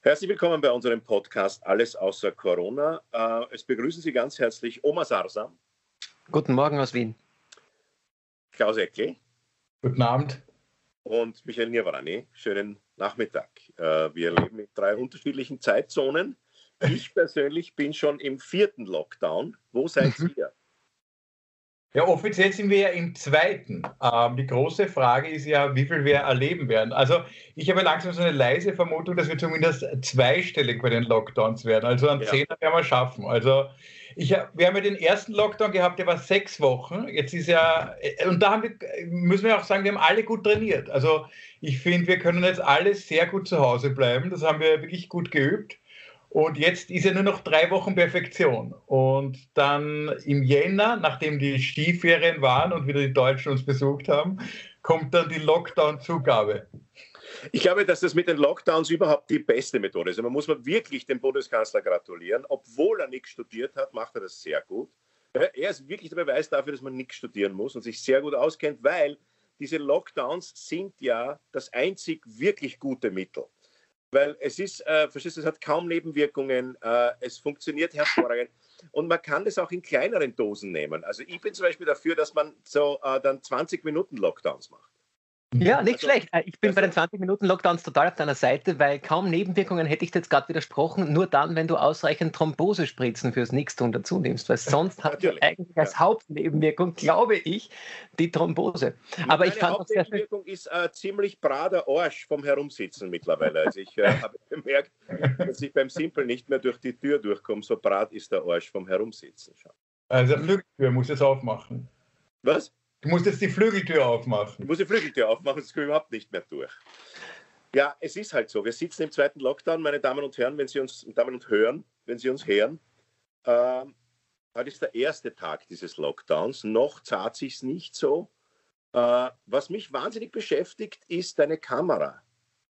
Herzlich willkommen bei unserem Podcast Alles außer Corona. Äh, es begrüßen Sie ganz herzlich Oma Sarsam. Guten Morgen aus Wien. Klaus Eckel. Guten Abend. Und Michael Nirvarani. Schönen Nachmittag. Äh, wir leben in drei unterschiedlichen Zeitzonen. Ich persönlich bin schon im vierten Lockdown. Wo seid mhm. ihr? Ja, offiziell sind wir ja im zweiten. Ähm, die große Frage ist ja, wie viel wir erleben werden. Also ich habe langsam so eine leise Vermutung, dass wir zumindest zweistellig bei den Lockdowns werden. Also einen ja. Zehner werden wir schaffen. Also ich, wir haben ja den ersten Lockdown gehabt, der war sechs Wochen. Jetzt ist ja, und da wir, müssen wir auch sagen, wir haben alle gut trainiert. Also ich finde, wir können jetzt alle sehr gut zu Hause bleiben. Das haben wir wirklich gut geübt. Und jetzt ist ja nur noch drei Wochen Perfektion. Und dann im Jänner, nachdem die Skiferien waren und wieder die Deutschen uns besucht haben, kommt dann die Lockdown-Zugabe. Ich glaube, dass das mit den Lockdowns überhaupt die beste Methode ist. Man muss man wirklich dem Bundeskanzler gratulieren. Obwohl er nichts studiert hat, macht er das sehr gut. Er ist wirklich der Beweis dafür, dass man nichts studieren muss und sich sehr gut auskennt, weil diese Lockdowns sind ja das einzig wirklich gute Mittel weil es ist, äh, verstehst du, es hat kaum Nebenwirkungen, äh, es funktioniert hervorragend und man kann das auch in kleineren Dosen nehmen. Also ich bin zum Beispiel dafür, dass man so äh, dann 20 Minuten Lockdowns macht. Ja, nicht also, schlecht. Äh, ich bin bei den 20 Minuten Lockdowns total auf deiner Seite, weil kaum Nebenwirkungen hätte ich jetzt gerade widersprochen, nur dann, wenn du ausreichend Thrombosespritzen fürs Nichtstun dazu nimmst, weil sonst hat du eigentlich als ja. Hauptnebenwirkung, glaube ich, die Thrombose. Aber ich fand auch sehr Hauptnebenwirkung ist äh, ziemlich brader Arsch vom Herumsitzen mittlerweile. Also ich äh, habe bemerkt, dass ich beim Simpel nicht mehr durch die Tür durchkomme, so brat ist der Arsch vom Herumsitzen. Schon. Also der Flügeltür muss jetzt aufmachen. Was? Du musst jetzt die Flügeltür aufmachen. Ich muss die Flügeltür aufmachen, sonst komme ich überhaupt nicht mehr durch. Ja, es ist halt so. Wir sitzen im zweiten Lockdown, meine Damen und Herren, wenn Sie uns, Damen und hören, wenn Sie uns hören. Äh, heute ist der erste Tag dieses Lockdowns. Noch zahlt sich es nicht so. Äh, was mich wahnsinnig beschäftigt, ist deine Kamera.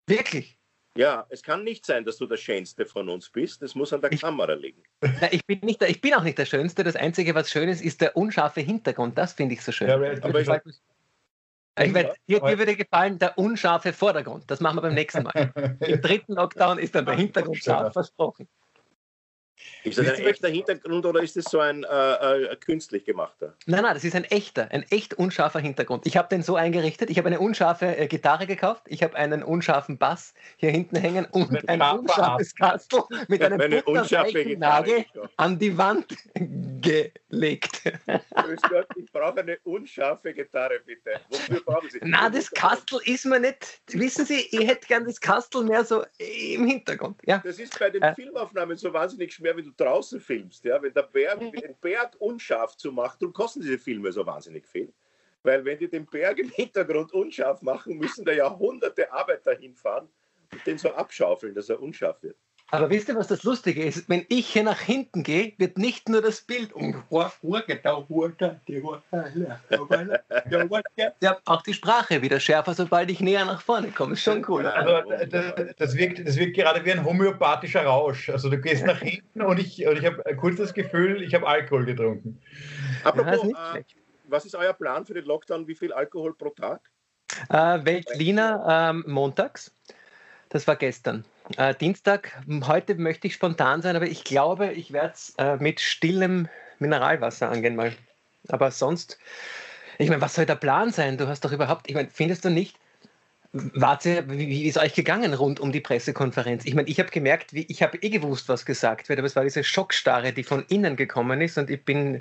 Wirklich? Ja, es kann nicht sein, dass du der Schönste von uns bist. Es muss an der ich, Kamera liegen. Na, ich, bin nicht der, ich bin auch nicht der Schönste. Das Einzige, was schön ist, ist der unscharfe Hintergrund. Das finde ich so schön. Ja, aber ich, ich weiß, dir, dir, würde gefallen der unscharfe Vordergrund. Das machen wir beim nächsten Mal. Im dritten Lockdown ist dann der Hintergrund scharf, versprochen. Ist das ein echter Hintergrund oder ist das so ein äh, äh, künstlich gemachter? Nein, nein, das ist ein echter, ein echt unscharfer Hintergrund. Ich habe den so eingerichtet, ich habe eine unscharfe äh, Gitarre gekauft, ich habe einen unscharfen Bass hier hinten hängen und mit ein unscharfes Kastel mit einem eine Nagel an die Wand gelegt. Gott, ich brauche eine unscharfe Gitarre, bitte. Wofür brauchen Sie? Na, das Kastel ist mir nicht, wissen Sie, ich hätte gern das Kastel mehr so im Hintergrund. Ja. Das ist bei den äh, Filmaufnahmen so wahnsinnig schwer, wenn du draußen filmst. Ja? Wenn der Berg, mhm. den Berg unscharf zu machen, darum kosten diese Filme so wahnsinnig viel. Weil wenn die den Berg im Hintergrund unscharf machen, müssen da ja hunderte Arbeiter hinfahren und den so abschaufeln, dass er unscharf wird. Aber wisst ihr, was das Lustige ist? Wenn ich hier nach hinten gehe, wird nicht nur das Bild ja, auch die Sprache wieder schärfer, sobald ich näher nach vorne komme. Ist schon cool. Also, das, das, wirkt, das wirkt gerade wie ein homöopathischer Rausch. Also du gehst nach hinten und ich, und ich habe kurz das Gefühl, ich habe Alkohol getrunken. Apropos, ja, äh, was ist euer Plan für den Lockdown? Wie viel Alkohol pro Tag? Äh, Weltliner ähm, montags. Das war gestern. Äh, Dienstag, heute möchte ich spontan sein, aber ich glaube, ich werde es äh, mit stillem Mineralwasser angehen mal. Aber sonst, ich meine, was soll der Plan sein? Du hast doch überhaupt, ich meine, findest du nicht, Warte, wie, ist euch gegangen rund um die Pressekonferenz? Ich meine, ich habe gemerkt, wie, ich habe eh gewusst, was gesagt wird, aber es war diese Schockstarre, die von innen gekommen ist und ich bin,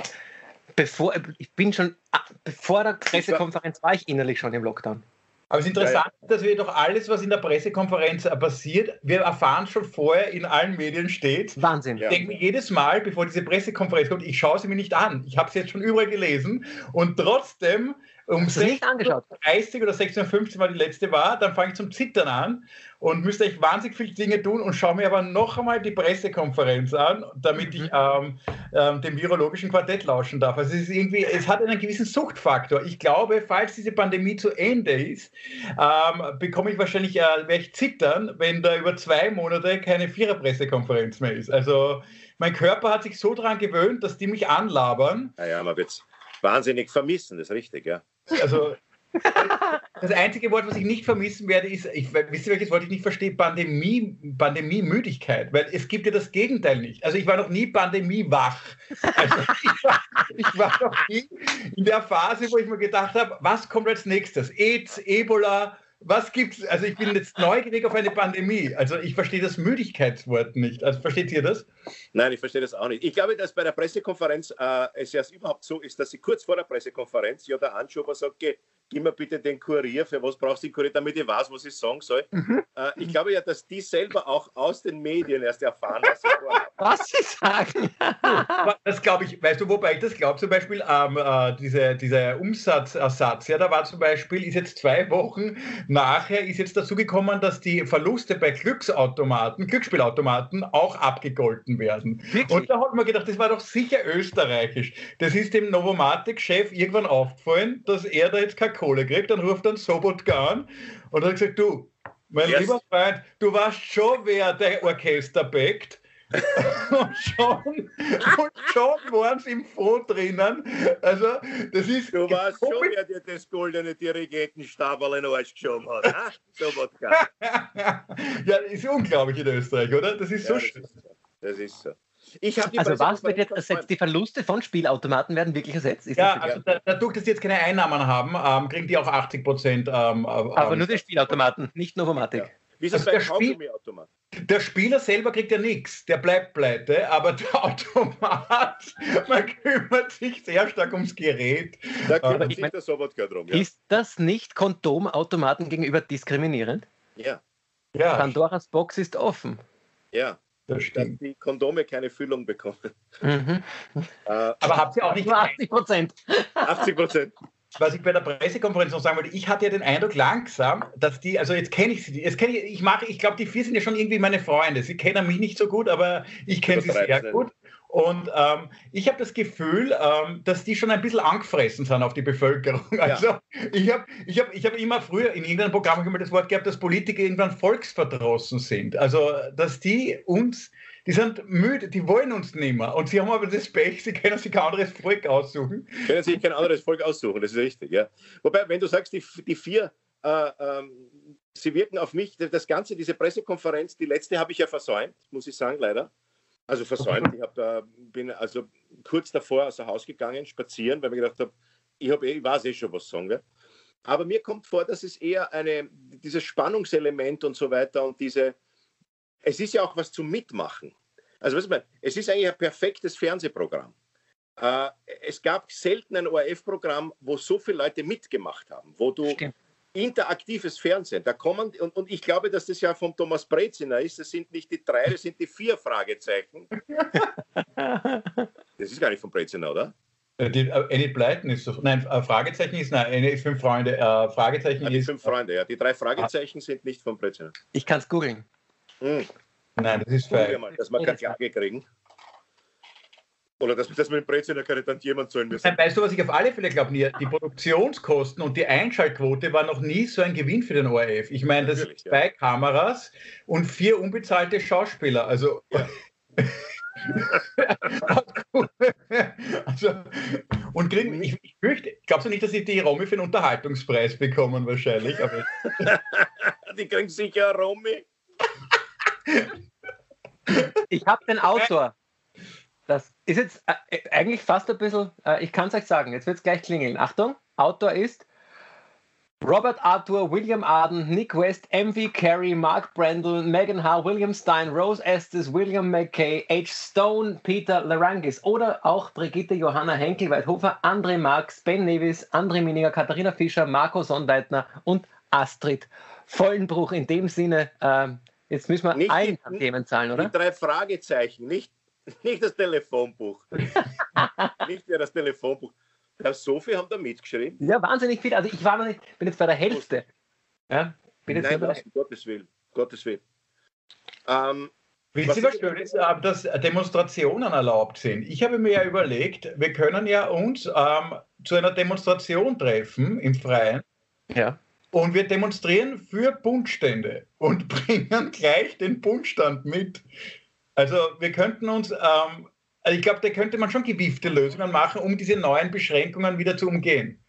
bevor, ich bin schon, ah, bevor der Pressekonferenz war ich innerlich schon im Lockdown. Aber es ist interessant, ja, ja. dass wir doch alles, was in der Pressekonferenz äh, passiert, wir erfahren schon vorher in allen Medien steht. Wahnsinn. Ich denke mir jedes Mal, bevor diese Pressekonferenz kommt, ich schaue sie mir nicht an. Ich habe sie jetzt schon überall gelesen und trotzdem um 16.30 oder 16.15 Uhr die letzte war, dann fange ich zum Zittern an und müsste ich wahnsinnig viele Dinge tun und schaue mir aber noch einmal die Pressekonferenz an, damit ich mhm. ähm, ähm, dem virologischen Quartett lauschen darf. Also es ist irgendwie, es hat einen gewissen Suchtfaktor. Ich glaube, falls diese Pandemie zu Ende ist, ähm, bekomme ich wahrscheinlich, äh, werde ich zittern, wenn da über zwei Monate keine Vierer-Pressekonferenz mehr ist. Also mein Körper hat sich so daran gewöhnt, dass die mich anlabern. Naja, man wird es wahnsinnig vermissen, das ist richtig, ja. Also das einzige Wort, was ich nicht vermissen werde, ist, ich, wisst ihr, welches Wort ich nicht verstehe? Pandemie, Pandemie-Müdigkeit, weil es gibt ja das Gegenteil nicht. Also ich war noch nie pandemiewach. Also ich war, ich war noch nie in der Phase, wo ich mir gedacht habe, was kommt als nächstes? AIDS, Ebola, was gibt's? Also ich bin jetzt neugierig auf eine Pandemie. Also ich verstehe das Müdigkeitswort nicht. Also versteht ihr das? Nein, ich verstehe das auch nicht. Ich glaube, dass bei der Pressekonferenz äh, es ja überhaupt so ist, dass sie kurz vor der Pressekonferenz ja der Anschober sagt, okay, gib mir bitte den Kurier, für was brauchst du den Kurier, damit ich weiß, was ich sagen soll. Mhm. Äh, ich glaube ja, dass die selber auch aus den Medien erst erfahren, was sie vorhaben. Was sie sagen. das glaube ich, weißt du, wobei ich das glaube, zum Beispiel ähm, äh, diese, dieser Umsatzersatz, ja, da war zum Beispiel, ist jetzt zwei Wochen nachher, ist jetzt dazu gekommen, dass die Verluste bei Glücksautomaten, Glücksspielautomaten auch abgegolten werden. Wirklich? Und da hat man gedacht, das war doch sicher österreichisch. Das ist dem Novomatic-Chef irgendwann aufgefallen, dass er da jetzt kein Kohle kriegt, dann ruft dann Sobotka an und hat gesagt, du, mein yes. lieber Freund, du weißt schon, wer der Orchester backt. und schon, und schon waren sie im Fonds drinnen. Also, das ist. Du weißt schon, wer dir das goldene Dirigentenstabel in den Arsch geschoben hat. Ha? Sobotka. ja, ist unglaublich in Österreich, oder? Das ist ja, so schön. Das ist so also was wird jetzt ersetzt? Die Verluste von Spielautomaten werden wirklich ersetzt? Ist ja, also da, dadurch, dass die jetzt keine Einnahmen haben, ähm, kriegen die auch 80 Prozent. Ähm, Aber ähm, nur die Spielautomaten, nicht Novomatic. Ja. Wie ist das also bei Spiel Der Spieler selber kriegt ja nichts, der bleibt pleite, aber der Automat, man kümmert sich sehr stark ums Gerät. Da kümmert sich mein, der Sobotka drum. Ja. Ist das nicht Kondomautomaten gegenüber diskriminierend? Ja. ja. Pandoras Box ist offen. Ja dass die Kondome keine Füllung bekommen. Mhm. Äh, Aber habt ihr auch nicht 80 Prozent? 80 Prozent. Was ich bei der Pressekonferenz noch sagen wollte, ich hatte ja den Eindruck langsam, dass die, also jetzt kenne ich sie, jetzt kenne ich, ich mache, ich glaube, die vier sind ja schon irgendwie meine Freunde. Sie kennen mich nicht so gut, aber ich kenne sie sehr gut. Und ähm, ich habe das Gefühl, ähm, dass die schon ein bisschen angefressen sind auf die Bevölkerung. Also ja. ich habe ich hab, ich hab immer früher in irgendeinem Programm immer das Wort gehabt, dass Politiker irgendwann volksverdrossen sind. Also dass die uns, die sind müde, die wollen uns nicht mehr. Und sie haben aber das Pech, sie können sich kein anderes Volk aussuchen. Können sich kein anderes Volk aussuchen, das ist richtig, ja. Wobei, wenn du sagst, die, die vier, äh, ähm, sie wirken auf mich, das Ganze, diese Pressekonferenz, die letzte habe ich ja versäumt, muss ich sagen, leider. Also versäumt. Ich da, bin also kurz davor aus dem Haus gegangen, spazieren, weil ich gedacht habe, ich, hab eh, ich weiß eh schon, was sagen wir. Aber mir kommt vor, dass es eher eine, dieses Spannungselement und so weiter und diese, es ist ja auch was zum Mitmachen. Also was ich meine, es ist eigentlich ein perfektes Fernsehprogramm. Äh, es gab selten ein ORF-Programm, wo so viele Leute mitgemacht haben, wo du Stimmt interaktives Fernsehen. Da kommen, und, und ich glaube, dass das ja von Thomas Breziner ist, das sind nicht die drei, das sind die vier Fragezeichen. das ist gar nicht von Breziner, oder? Äh, die, äh, Enid Blyton ist so, nein, äh, Fragezeichen ist, nein, Enid fünf Freunde, äh, Fragezeichen ja, die ist. fünf Freunde, ja. Die drei Fragezeichen ah. sind nicht von Breziner. Ich kann es googeln. Hm. Nein, das ist falsch. Dass wir keine Klage kriegen. Oder dass, dass man im Breziner keine jemand zahlen müssen. Weißt du, was ich auf alle Fälle glaube, Die Produktionskosten und die Einschaltquote war noch nie so ein Gewinn für den ORF. Ich meine, das sind zwei ja. Kameras und vier unbezahlte Schauspieler. Also. Ja. also, und kriegen, ich, ich fürchte, glaubst du nicht, dass sie die Romy für einen Unterhaltungspreis bekommen, wahrscheinlich? die kriegen sicher Romy. Ich habe den Autor. Ist jetzt äh, eigentlich fast ein bisschen, äh, ich kann es euch sagen, jetzt wird es gleich klingeln. Achtung, Autor ist Robert Arthur, William Arden, Nick West, MV Carey, Mark Brandle, Megan H., William Stein, Rose Estes, William McKay, H. Stone, Peter Larangis oder auch Brigitte Johanna Henkel-Weidhofer, André Marx, Ben Nevis, André Mininger, Katharina Fischer, Marco Sonnleitner und Astrid Vollenbruch. In dem Sinne, äh, jetzt müssen wir nicht allen Themen zahlen, oder? Die drei Fragezeichen, nicht Nicht das Telefonbuch. nicht mehr das Telefonbuch. Ja, so viel haben da mitgeschrieben. Ja, wahnsinnig viel. Also ich war noch nicht, bin jetzt bei der Hälfte. Ja, bin jetzt Nein, was, um Gottes Willen. Gottes Willen. Ähm, Wisst ihr, was schön ist, dass Demonstrationen erlaubt sind? Ich habe mir ja überlegt, wir können ja uns ähm, zu einer Demonstration treffen im Freien. Ja. Und wir demonstrieren für Bundstände und bringen gleich den Bundstand mit. Also wir könnten uns, ähm, also ich glaube, da könnte man schon gewiefte Lösungen machen, um diese neuen Beschränkungen wieder zu umgehen.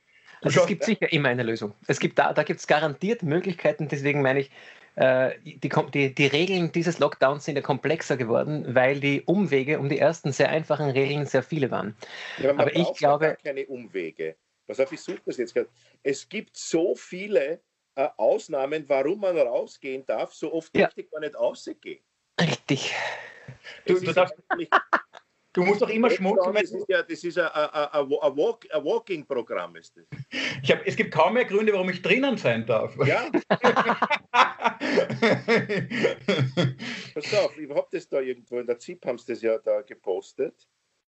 Also es gibt sicher immer eine Lösung. Es gibt da, da gibt es garantiert Möglichkeiten, deswegen meine ich, äh, die, die, die, Regeln dieses Lockdowns sind ja komplexer geworden, weil die Umwege um die ersten sehr einfachen Regeln sehr viele waren. Ja, aber, aber ich glaube. keine Umwege. Pass auf, ich suche das jetzt gerade. Es gibt so viele äh, Ausnahmen, warum man rausgehen darf, so oft ja. möchte man nicht rausgehen. Richtig. Du, du, darfst, du, musst doch immer schmunzeln. Das ist ja das ist ein, walk, ein Walking-Programm. Ist das. Ich hab, es gibt kaum mehr Gründe, warum ich drinnen sein darf. Ja. Pass auf, ich habe das da irgendwo in der ZIP haben sie das ja da gepostet.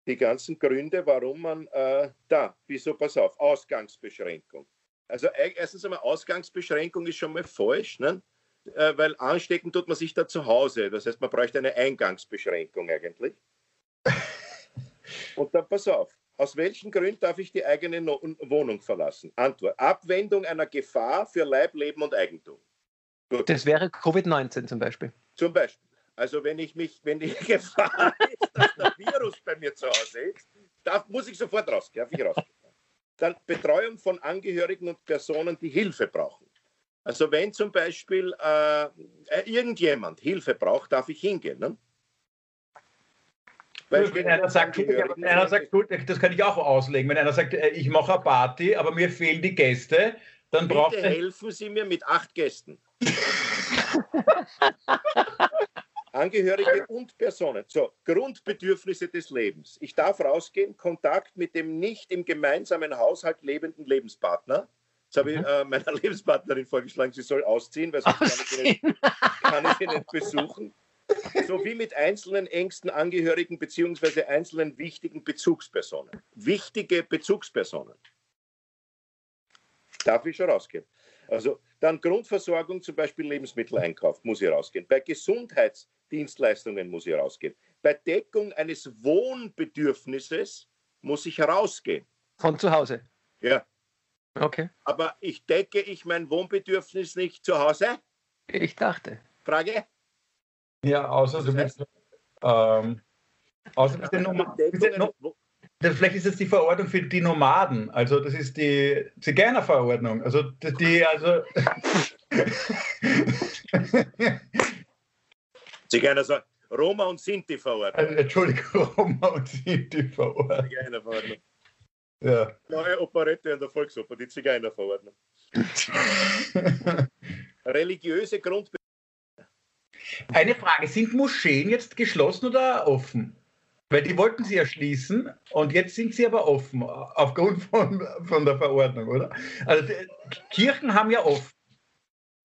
Die ganzen Gründe, warum man äh, da, wieso, pass auf, Ausgangsbeschränkung. Also erstens einmal Ausgangsbeschränkung ist schon mal falsch, ne? Äh, weil anstecken tut man sich da zu Hause. Das heißt, man bräuchte eine Eingangsbeschränkung eigentlich. Und dann pass auf, aus welchen Gründen darf ich die eigene no Wohnung verlassen? Antwort, Abwendung einer Gefahr für Leib, Leben und Eigentum. Gut. Das wäre Covid-19 zum Beispiel. Zum Beispiel. Also wenn ich mich, wenn die Gefahr ist, dass der Virus bei mir zu Hause ist, darf, muss ich sofort rausgehen. Darf ich rausgehen. Dann Betreuung von Angehörigen und Personen, die Hilfe brauchen. Also wenn zum Beispiel äh, äh irgendjemand Hilfe braucht, darf ich hingehen. Ne? Weil wenn einer sagt, wenn einer sagt, gut, das kann ich auch auslegen. Wenn einer sagt, äh, ich mache eine Party, aber mir fehlen die Gäste, dann Bitte braucht helfen Sie mir mit acht Gästen. Angehörige und Personen. So, Grundbedürfnisse des Lebens. Ich darf rausgehen, Kontakt mit dem nicht im gemeinsamen Haushalt lebenden Lebenspartner. Jetzt habe ich mhm. äh, meiner Lebenspartnerin vorgeschlagen, sie soll ausziehen, weil sonst kann ich, sie nicht, kann ich sie nicht besuchen. Sowie mit einzelnen engsten Angehörigen bzw. einzelnen wichtigen Bezugspersonen. Wichtige Bezugspersonen. Darf ich schon rausgehen. Also dann Grundversorgung, zum Beispiel Lebensmitteleinkauf, muss ich rausgehen. Bei Gesundheitsdienstleistungen muss ich rausgehen. Bei Deckung eines Wohnbedürfnisses muss ich rausgehen. Von zu Hause? Ja. Okay. Aber ich decke ich mein Wohnbedürfnis nicht zu Hause? Ich dachte. Frage? Ja, außer du bist. Ähm, außer bist du Nummer, Vielleicht ist es die Verordnung für die Nomaden. Also das ist die Zigeunerverordnung. Also die, also. Zigeuner sagen, Roma und Sinti-Verordnung. Also, Entschuldigung, Roma und Sinti-Verordnung. Zigeunerverordnung. Ja. Neue Operette in der Volksoper, die Zigeunerverordnung. Religiöse Grund. Eine Frage: Sind Moscheen jetzt geschlossen oder offen? Weil die wollten sie ja schließen und jetzt sind sie aber offen, aufgrund von, von der Verordnung, oder? Also die, Kirchen haben ja offen.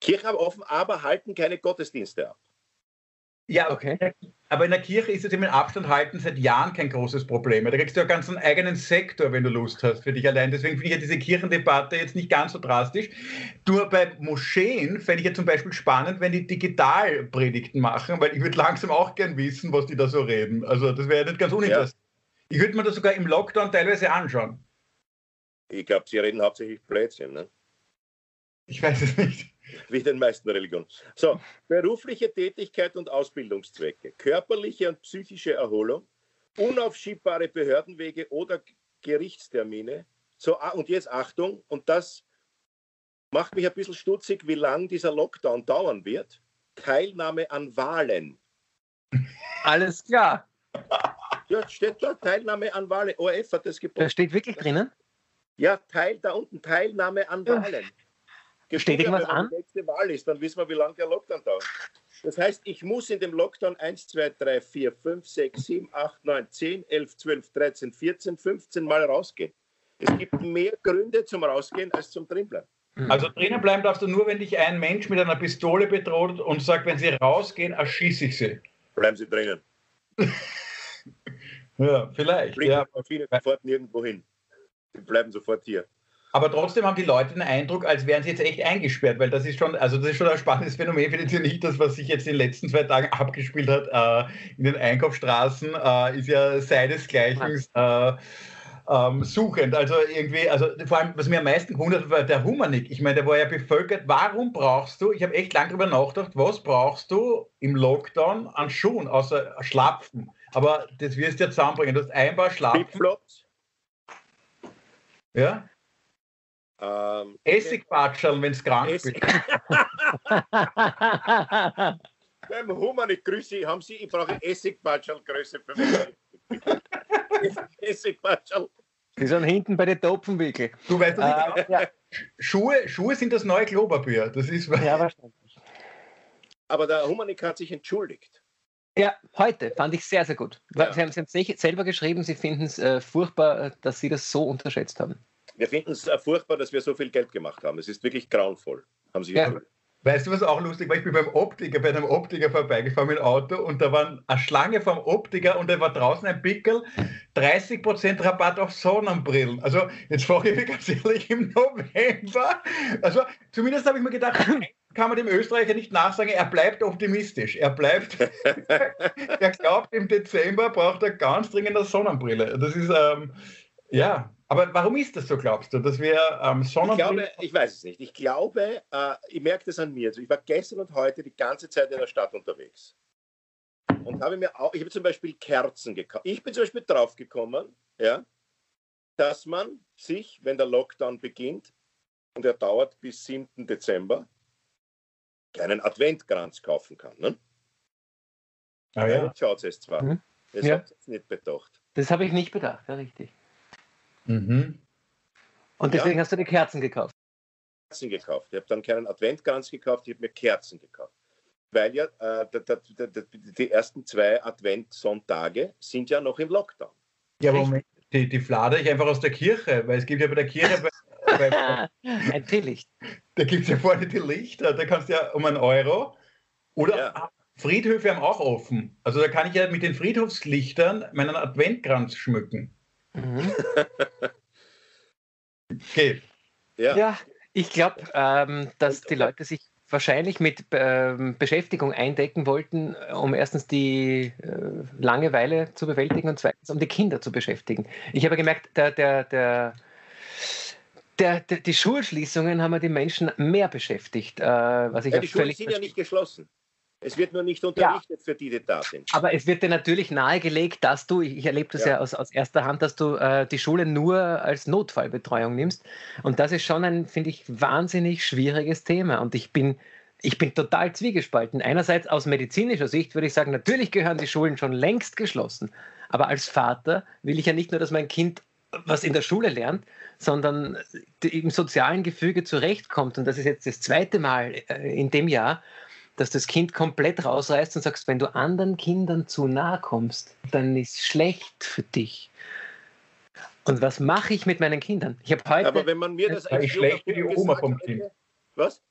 Kirchen haben offen, aber halten keine Gottesdienste ab. Ja, okay. Aber in der Kirche ist es im Abstand halten seit Jahren kein großes Problem. Da kriegst du ja ganz einen eigenen Sektor, wenn du Lust hast, für dich allein. Deswegen finde ich ja diese Kirchendebatte jetzt nicht ganz so drastisch. Nur bei Moscheen fände ich ja zum Beispiel spannend, wenn die digital Predigten machen, weil ich würde langsam auch gern wissen, was die da so reden. Also das wäre ja nicht ganz uninteressant. Ja. Ich würde mir das sogar im Lockdown teilweise anschauen. Ich glaube, sie reden hauptsächlich Blödsinn. Ne? Ich weiß es nicht. Wie den meisten Religionen. So, berufliche Tätigkeit und Ausbildungszwecke, körperliche und psychische Erholung, unaufschiebbare Behördenwege oder Gerichtstermine. So, ah, und jetzt Achtung, und das macht mich ein bisschen stutzig, wie lang dieser Lockdown dauern wird. Teilnahme an Wahlen. Alles klar. Ja, steht da Teilnahme an Wahlen. ORF hat das geboten. Da steht wirklich drinnen? Ja, Teil da unten, Teilnahme an Wahlen. Steht irgendwas an? Wenn die nächste Wahl ist, dann wissen wir, wie lange der Lockdown dauert. Das heißt, ich muss in dem Lockdown 1, 2, 3, 4, 5, 6, 7, 8, 9, 10, 11, 12, 13, 14, 15 Mal rausgehen. Es gibt mehr Gründe zum Rausgehen als zum Drinbleiben. Mhm. Also drinnen bleiben darfst du nur, wenn dich ein Mensch mit einer Pistole bedroht und sagt, wenn sie rausgehen, erschieße ich sie. Bleiben sie drinnen. ja, vielleicht. Fliegen ja. viele sofort nirgendwo hin. Sie bleiben sofort hier. Aber trotzdem haben die Leute den Eindruck, als wären sie jetzt echt eingesperrt, weil das ist schon, also das ist schon ein spannendes Phänomen, findet ihr nicht, das, was sich jetzt in den letzten zwei Tagen abgespielt hat äh, in den Einkaufsstraßen, äh, ist ja seinesgleichen äh, ähm, suchend. Also irgendwie, also vor allem, was mir am meisten gewundert hat, war der Humanik. Ich meine, der war ja bevölkert. Warum brauchst du, ich habe echt lange darüber nachgedacht, was brauchst du im Lockdown an Schuhen, außer Schlapfen? Aber das wirst du ja zusammenbringen. Du hast ein paar Schlapfen. Flipflops. Ja? Ähm, Essigbatschel, wenn es krank ist. Beim Humanik Grüße haben Sie, ich brauche Essigbatschel Größe für mich. Essigbatschel. Die sind hinten bei den Topfenwickel. Du weißt das nicht. Äh, Schuhe, Schuhe sind das neue Klopapier. Das ist ja, wahrscheinlich. Aber der Humanik hat sich entschuldigt. Ja, heute fand ich sehr, sehr gut. Ja. Sie haben es selber geschrieben, Sie finden es äh, furchtbar, dass Sie das so unterschätzt haben. Wir finden es furchtbar, dass wir so viel Geld gemacht haben. Es ist wirklich grauenvoll. Haben Sie ja. Weißt du, was auch lustig war? Ich bin beim Optiker, bei einem Optiker vorbeigefahren mit dem Auto und da war eine Schlange vom Optiker und da war draußen ein Pickel, 30% Rabatt auf Sonnenbrillen. Also jetzt frage ich mich ganz ehrlich, im November, also zumindest habe ich mir gedacht, kann man dem Österreicher nicht nachsagen, er bleibt optimistisch. Er bleibt, er glaubt, im Dezember braucht er ganz dringend eine Sonnenbrille. Das ist, ähm, ja, aber warum ist das so, glaubst du, dass wir ähm, Sonnenbrille... Ich, glaube, ich weiß es nicht. Ich glaube, äh, ich merke das an mir. Also ich war gestern und heute die ganze Zeit in der Stadt unterwegs. Und habe mir auch, ich habe zum Beispiel Kerzen gekauft. Ich bin zum Beispiel draufgekommen, ja, dass man sich, wenn der Lockdown beginnt, und er dauert bis 7. Dezember, keinen Adventkranz kaufen kann. Ne? Ah, ja. Schaut es zwar. Mhm. Das ja. habt ihr nicht bedacht. Das habe ich nicht bedacht, ja, richtig. Mhm. Und deswegen ja. hast du die Kerzen gekauft? Kerzen gekauft. Ich habe dann keinen Adventkranz gekauft, ich habe mir Kerzen gekauft. Weil ja äh, die ersten zwei Adventssonntage sind ja noch im Lockdown. Ja, aber Moment, die, die fladere ich einfach aus der Kirche, weil es gibt ja bei der Kirche. Bei, bei, Ein Teelicht. Da gibt es ja vorne die Lichter, da kannst du ja um einen Euro. Oder ja. Friedhöfe haben auch offen. Also da kann ich ja mit den Friedhofslichtern meinen Adventkranz schmücken. Mhm. okay. Ja. ja, ich glaube, ähm, dass die Leute sich wahrscheinlich mit ähm, Beschäftigung eindecken wollten, um erstens die äh, Langeweile zu bewältigen und zweitens um die Kinder zu beschäftigen. Ich habe gemerkt, der, der, der, der, der die Schulschließungen haben die Menschen mehr beschäftigt. Äh, was ich ja, die Schulen sind ja nicht geschlossen. Es wird nur nicht unterrichtet ja. für die, die da sind. Aber es wird dir natürlich nahegelegt, dass du, ich erlebe das ja, ja aus, aus, erster Hand, dass du äh, die Schule nur als Notfallbetreuung nimmst. Und das ist schon ein, finde ich, wahnsinnig schwieriges Thema. Und ich bin, ich bin total zwiegespalten. Einerseits aus medizinischer Sicht würde ich sagen, natürlich gehören die Schulen schon längst geschlossen. Aber als Vater will ich ja nicht nur, dass mein Kind was in der Schule lernt, sondern im sozialen Gefüge zurechtkommt. Und das ist jetzt das zweite Mal äh, in dem Jahr, dass das Kind komplett rausreißt und sagst, wenn du anderen Kindern zu nahe kommst, dann ist es schlecht für dich. Und was mache ich mit meinen Kindern? Ich habe heute. Aber wenn man mir das als schlecht für die Oma vom Kind. Was?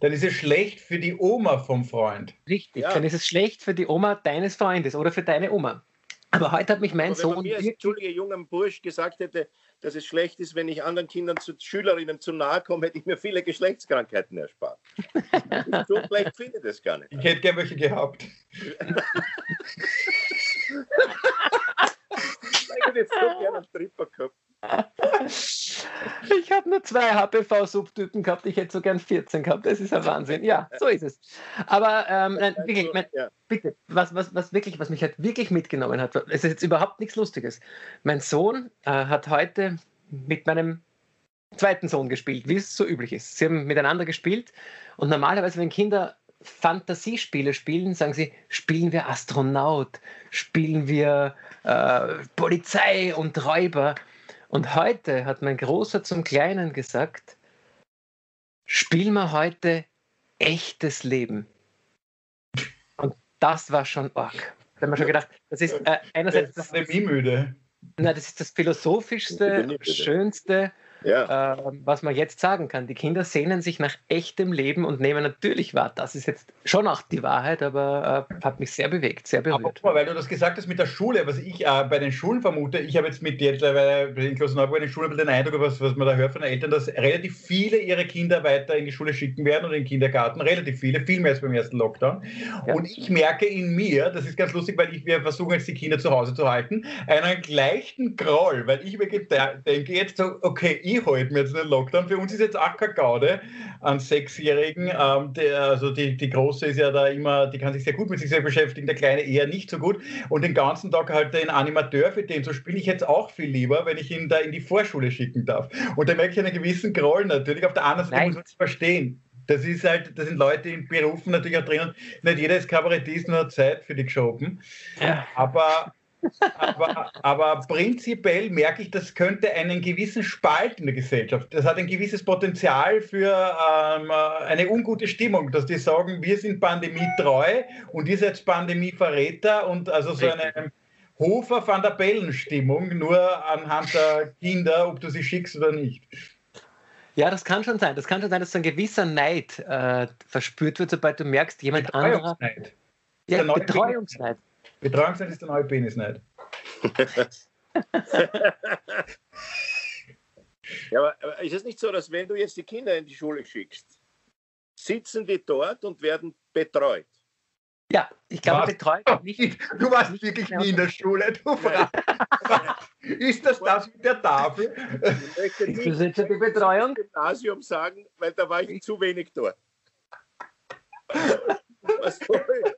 Dann ist es schlecht für die Oma vom Freund. Richtig, ja. dann ist es schlecht für die Oma deines Freundes oder für deine Oma. Aber heute hat mich mein Sohn. Wenn man mir als entschuldige junger Bursch gesagt hätte, dass es schlecht ist, wenn ich anderen Kindern, zu, Schülerinnen zu nahe komme, hätte ich mir viele Geschlechtskrankheiten erspart. so schlecht finde ich das gar nicht. Ich hätte gerne welche gehabt. ich hätte jetzt so gerne einen Tripper gehabt. Ich habe nur zwei HPV-Subtypen gehabt, ich hätte so gern 14 gehabt. Das ist ein Wahnsinn. Ja, so ist es. Aber ähm, nein, wirklich, mein, bitte, was, was, was wirklich, was mich halt wirklich mitgenommen hat, es ist jetzt überhaupt nichts Lustiges. Mein Sohn äh, hat heute mit meinem zweiten Sohn gespielt, wie es so üblich ist. Sie haben miteinander gespielt und normalerweise, wenn Kinder Fantasiespiele spielen, sagen sie, spielen wir Astronaut, spielen wir äh, Polizei und Räuber. Und heute hat mein Großer zum Kleinen gesagt, spielen wir heute echtes Leben. Und das war schon arg. Da haben wir schon gedacht, das ist äh, einerseits das, das, müde. Na, das ist das philosophischste, schönste, ja. äh, was man jetzt sagen kann. Die Kinder sehnen sich nach echtem Leben und nehmen natürlich wahr. Das ist jetzt schon auch die Wahrheit, aber äh, hat mich sehr bewegt, sehr berührt. Aber, weil du das gesagt hast mit der Schule, was ich äh, bei den Schulen vermute, ich habe jetzt mit dir bei den Klosterneuburg in den Schulen den Eindruck, was, was man da hört von den Eltern, dass relativ viele ihre Kinder weiter in die Schule schicken werden oder in den Kindergarten, relativ viele, viel mehr als beim ersten Lockdown. Ja. Und ich merke in mir, das ist ganz lustig, weil ich, wir versuchen jetzt die Kinder zu Hause zu halten, einen leichten Groll, weil ich mir denke jetzt so, okay, die halten jetzt den Lockdown. Für uns ist jetzt auch keine Gaude an Sechsjährigen. Ähm, der, also die, die Große ist ja da immer, die kann sich sehr gut mit sich selbst beschäftigen, der Kleine eher nicht so gut. Und den ganzen Tag halt den Animateur für den zu spielen, ich jetzt auch viel lieber, wenn ich ihn da in die Vorschule schicken darf. Und da merke ich einen gewissen Groll natürlich. Auf der anderen Seite muss man es verstehen. Das ist halt, da sind Leute in Berufen natürlich auch drinnen. Nicht jeder ist Kabarettist und hat Zeit für die geschoben. Ja. Aber aber, aber, prinzipiell merke ich, das könnte einen gewissen Spalt in der Gesellschaft. Das hat ein gewisses Potenzial für ähm, eine ungute Stimmung, dass die sagen, wir sind pandemietreu und ihr seid Pandemieverräter und also so eine Hofer van der Bellen-Stimmung, nur anhand der Kinder, ob du sie schickst oder nicht. Ja, das kann schon sein. Das kann schon sein, dass so ein gewisser Neid äh, verspürt wird, sobald du merkst, jemand anderer. Ja, Betreuungsneid. Betreuungsneid ist der neue Penisneid. ja, aber, aber ist es nicht so, dass wenn du jetzt die Kinder in die Schule schickst, sitzen die dort und werden betreut? Ja, ich glaube, betreut nicht. Du warst nicht wirklich nie in der Schule, du fragst. Ist das das mit der Tafel? Ich möchte nicht ist das die Betreuung? Gymnasium sagen, weil da war ich zu wenig dort. Was soll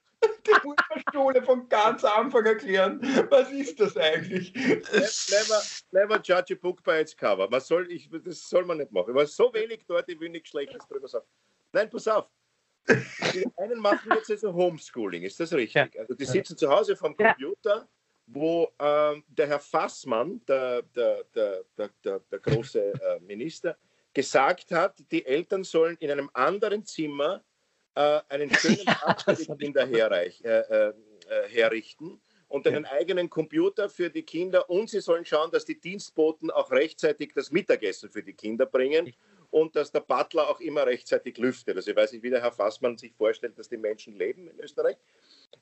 die Mutterschule von ganz Anfang erklären. Was ist das eigentlich? Never, never judge a book by its cover. Was soll ich, das soll man nicht machen. Ich war so wenig dort, ich will nichts Schlechtes drüber sagen. Nein, pass auf. Die einen machen jetzt also Homeschooling, ist das richtig? Ja. Also die sitzen zu Hause vom Computer, wo ähm, der Herr Fassmann, der, der, der, der, der große äh, Minister, gesagt hat, die Eltern sollen in einem anderen Zimmer äh, einen schönen die Kinder herreich, äh, äh, herrichten und einen eigenen Computer für die Kinder und sie sollen schauen, dass die Dienstboten auch rechtzeitig das Mittagessen für die Kinder bringen und dass der Butler auch immer rechtzeitig lüftet. Also ich weiß nicht, wie der Herr Fassmann sich vorstellt, dass die Menschen leben in Österreich.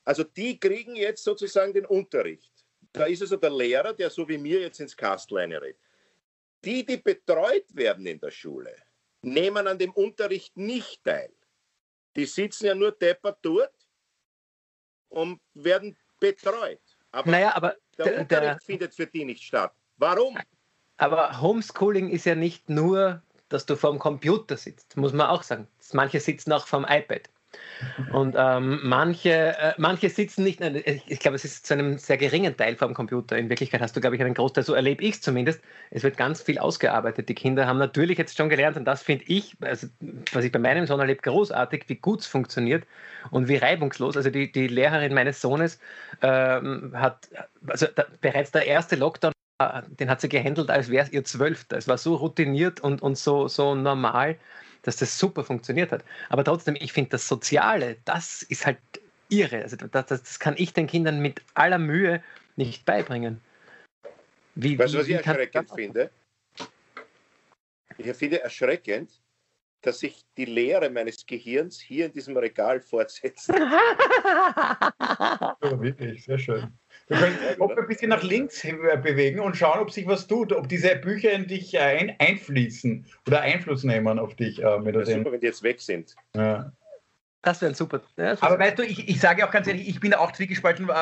Also die kriegen jetzt sozusagen den Unterricht. Da ist also der Lehrer, der so wie mir jetzt ins Kastel reinredet. Die, die betreut werden in der Schule, nehmen an dem Unterricht nicht teil. Die sitzen ja nur deppert dort und werden betreut. Aber, naja, aber der, der Unterricht der, findet für die nicht statt. Warum? Aber Homeschooling ist ja nicht nur, dass du vor dem Computer sitzt, muss man auch sagen. Manche sitzen auch vor dem iPad. Und ähm, manche, äh, manche sitzen nicht, ich, ich glaube, es ist zu einem sehr geringen Teil vom Computer. In Wirklichkeit hast du, glaube ich, einen Großteil, so erlebe ich es zumindest. Es wird ganz viel ausgearbeitet. Die Kinder haben natürlich jetzt schon gelernt und das finde ich, also, was ich bei meinem Sohn erlebe, großartig, wie gut es funktioniert und wie reibungslos. Also die, die Lehrerin meines Sohnes ähm, hat, also da, bereits der erste Lockdown äh, den hat sie gehandelt, als wäre es ihr Zwölfter. Es war so routiniert und, und so, so normal dass das super funktioniert hat. Aber trotzdem, ich finde, das Soziale, das ist halt irre. Also das, das, kann ich den Kindern mit aller Mühe nicht beibringen. Wie, weißt du, was ich erschreckend finde? Ich finde erschreckend, dass sich die Lehre meines Gehirns hier in diesem Regal fortsetzt. ja, wirklich, sehr schön. Wir können ja, ein bisschen nach links bewegen und schauen, ob sich was tut, ob diese Bücher in dich ein, einfließen oder Einfluss nehmen auf dich. Äh, wenn, ja, super, wenn die jetzt weg sind. Ja. Das wäre super. Ja, aber weißt du, ich, ich sage auch ganz ehrlich, ich bin da auch zwiegespalten. Äh,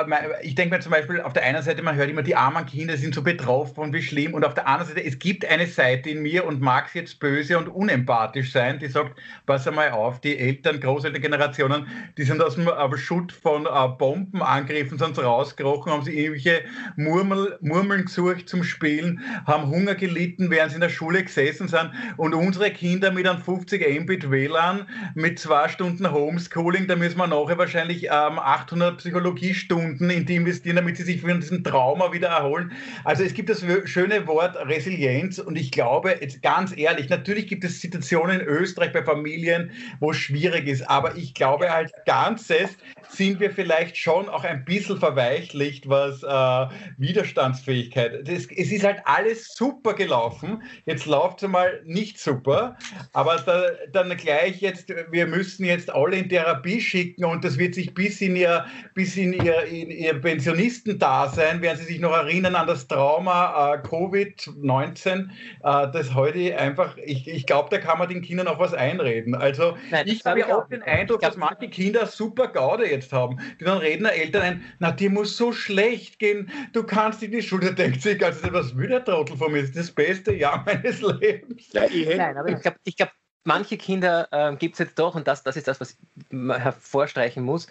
ich denke mir zum Beispiel, auf der einen Seite, man hört immer, die armen Kinder sind so betroffen und wie schlimm. Und auf der anderen Seite, es gibt eine Seite in mir und mag es jetzt böse und unempathisch sein, die sagt, pass einmal auf, die Eltern, Großelterngenerationen, die sind aus dem äh, Schutt von äh, Bombenangriffen sonst rausgekrochen, haben sie irgendwelche Murmel, Murmeln gesucht zum Spielen, haben Hunger gelitten, während sie in der Schule gesessen sind. Und unsere Kinder mit einem 50 Mbit WLAN, mit zwei Stunden Home Homeschooling, da müssen wir nachher wahrscheinlich ähm, 800 Psychologiestunden in die investieren, damit sie sich von diesem Trauma wieder erholen. Also es gibt das schöne Wort Resilienz und ich glaube, jetzt ganz ehrlich, natürlich gibt es Situationen in Österreich bei Familien, wo es schwierig ist, aber ich glaube als Ganzes sind wir vielleicht schon auch ein bisschen verweichlicht, was äh, Widerstandsfähigkeit. Das, es ist halt alles super gelaufen. Jetzt läuft es mal nicht super, aber da, dann gleich jetzt, wir müssen jetzt alle in Therapie schicken und das wird sich bis in ihr, bis in ihr, in ihr Pensionistendasein, werden sie sich noch erinnern an das Trauma äh, Covid-19, äh, das heute einfach, ich, ich glaube, da kann man den Kindern auch was einreden. Also Nein, ich habe auch den Eindruck, dass manche Kinder super Gaude jetzt jetzt haben. Dann reden Eltern ein, na, dir muss so schlecht gehen, du kannst in die Schule, denkt sich, also was will der Trottel von mir? Das ist das beste Jahr meines Lebens. Ja, Nein, aber ich glaube, ich glaub, manche Kinder äh, gibt es jetzt doch, und das, das ist das, was man hervorstreichen muss,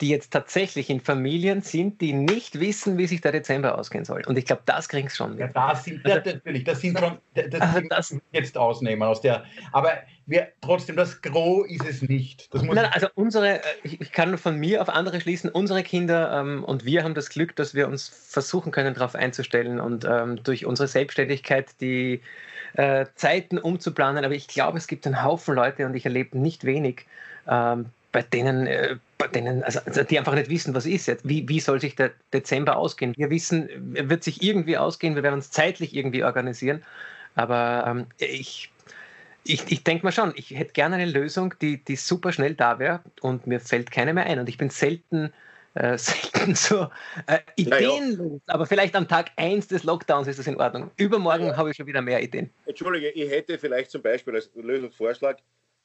die jetzt tatsächlich in Familien sind, die nicht wissen, wie sich der Dezember ausgehen soll. Und ich glaube, das kriegen sie schon. Ja, das sind, also, natürlich, das sind schon, das, also das jetzt ausnehmen aus der, aber wir, trotzdem, das Gros ist es nicht. Nein, also unsere, äh, ich, kann von mir auf andere schließen, unsere Kinder ähm, und wir haben das Glück, dass wir uns versuchen können, darauf einzustellen und ähm, durch unsere Selbstständigkeit die äh, Zeiten umzuplanen. Aber ich glaube, es gibt einen Haufen Leute und ich erlebe nicht wenig, ähm, bei denen, äh, bei denen also, also, die einfach nicht wissen, was ist jetzt. Wie, wie soll sich der Dezember ausgehen? Wir wissen, er wird sich irgendwie ausgehen, wir werden uns zeitlich irgendwie organisieren. Aber ähm, ich, ich, ich denke mal schon, ich hätte gerne eine Lösung, die, die super schnell da wäre und mir fällt keine mehr ein. Und ich bin selten, äh, selten so äh, ideenlos, ja. aber vielleicht am Tag 1 des Lockdowns ist das in Ordnung. Übermorgen ja. habe ich schon wieder mehr Ideen. Entschuldige, ich hätte vielleicht zum Beispiel als Lösungsvorschlag,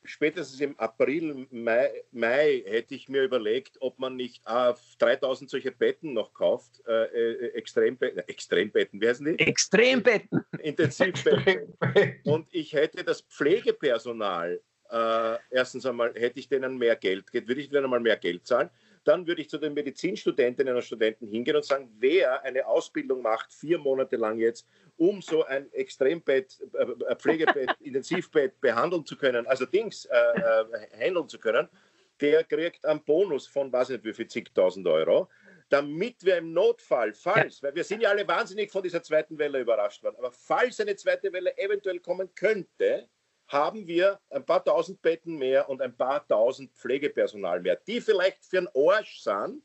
spätestens im April, Mai, Mai, hätte ich mir überlegt, ob man nicht äh, 3000 solche Betten noch kauft. Äh, äh, Extrembetten, Extrembetten, wie heißen die? Extrembetten. Intensivbetten. Und ich hätte das Pflegepersonal, äh, erstens einmal, hätte ich denen mehr Geld, würde ich denen einmal mehr Geld zahlen. Dann würde ich zu den Medizinstudentinnen und Studenten hingehen und sagen, wer eine Ausbildung macht, vier Monate lang jetzt, um so ein Extrembett, äh, Pflegebett, Intensivbett behandeln zu können, also Dings äh, äh, handeln zu können, der kriegt einen Bonus von, weiß nicht wie viel, zigtausend Euro, damit wir im Notfall, falls, weil wir sind ja alle wahnsinnig von dieser zweiten Welle überrascht worden, aber falls eine zweite Welle eventuell kommen könnte, haben wir ein paar tausend Betten mehr und ein paar tausend Pflegepersonal mehr, die vielleicht für einen Arsch sind,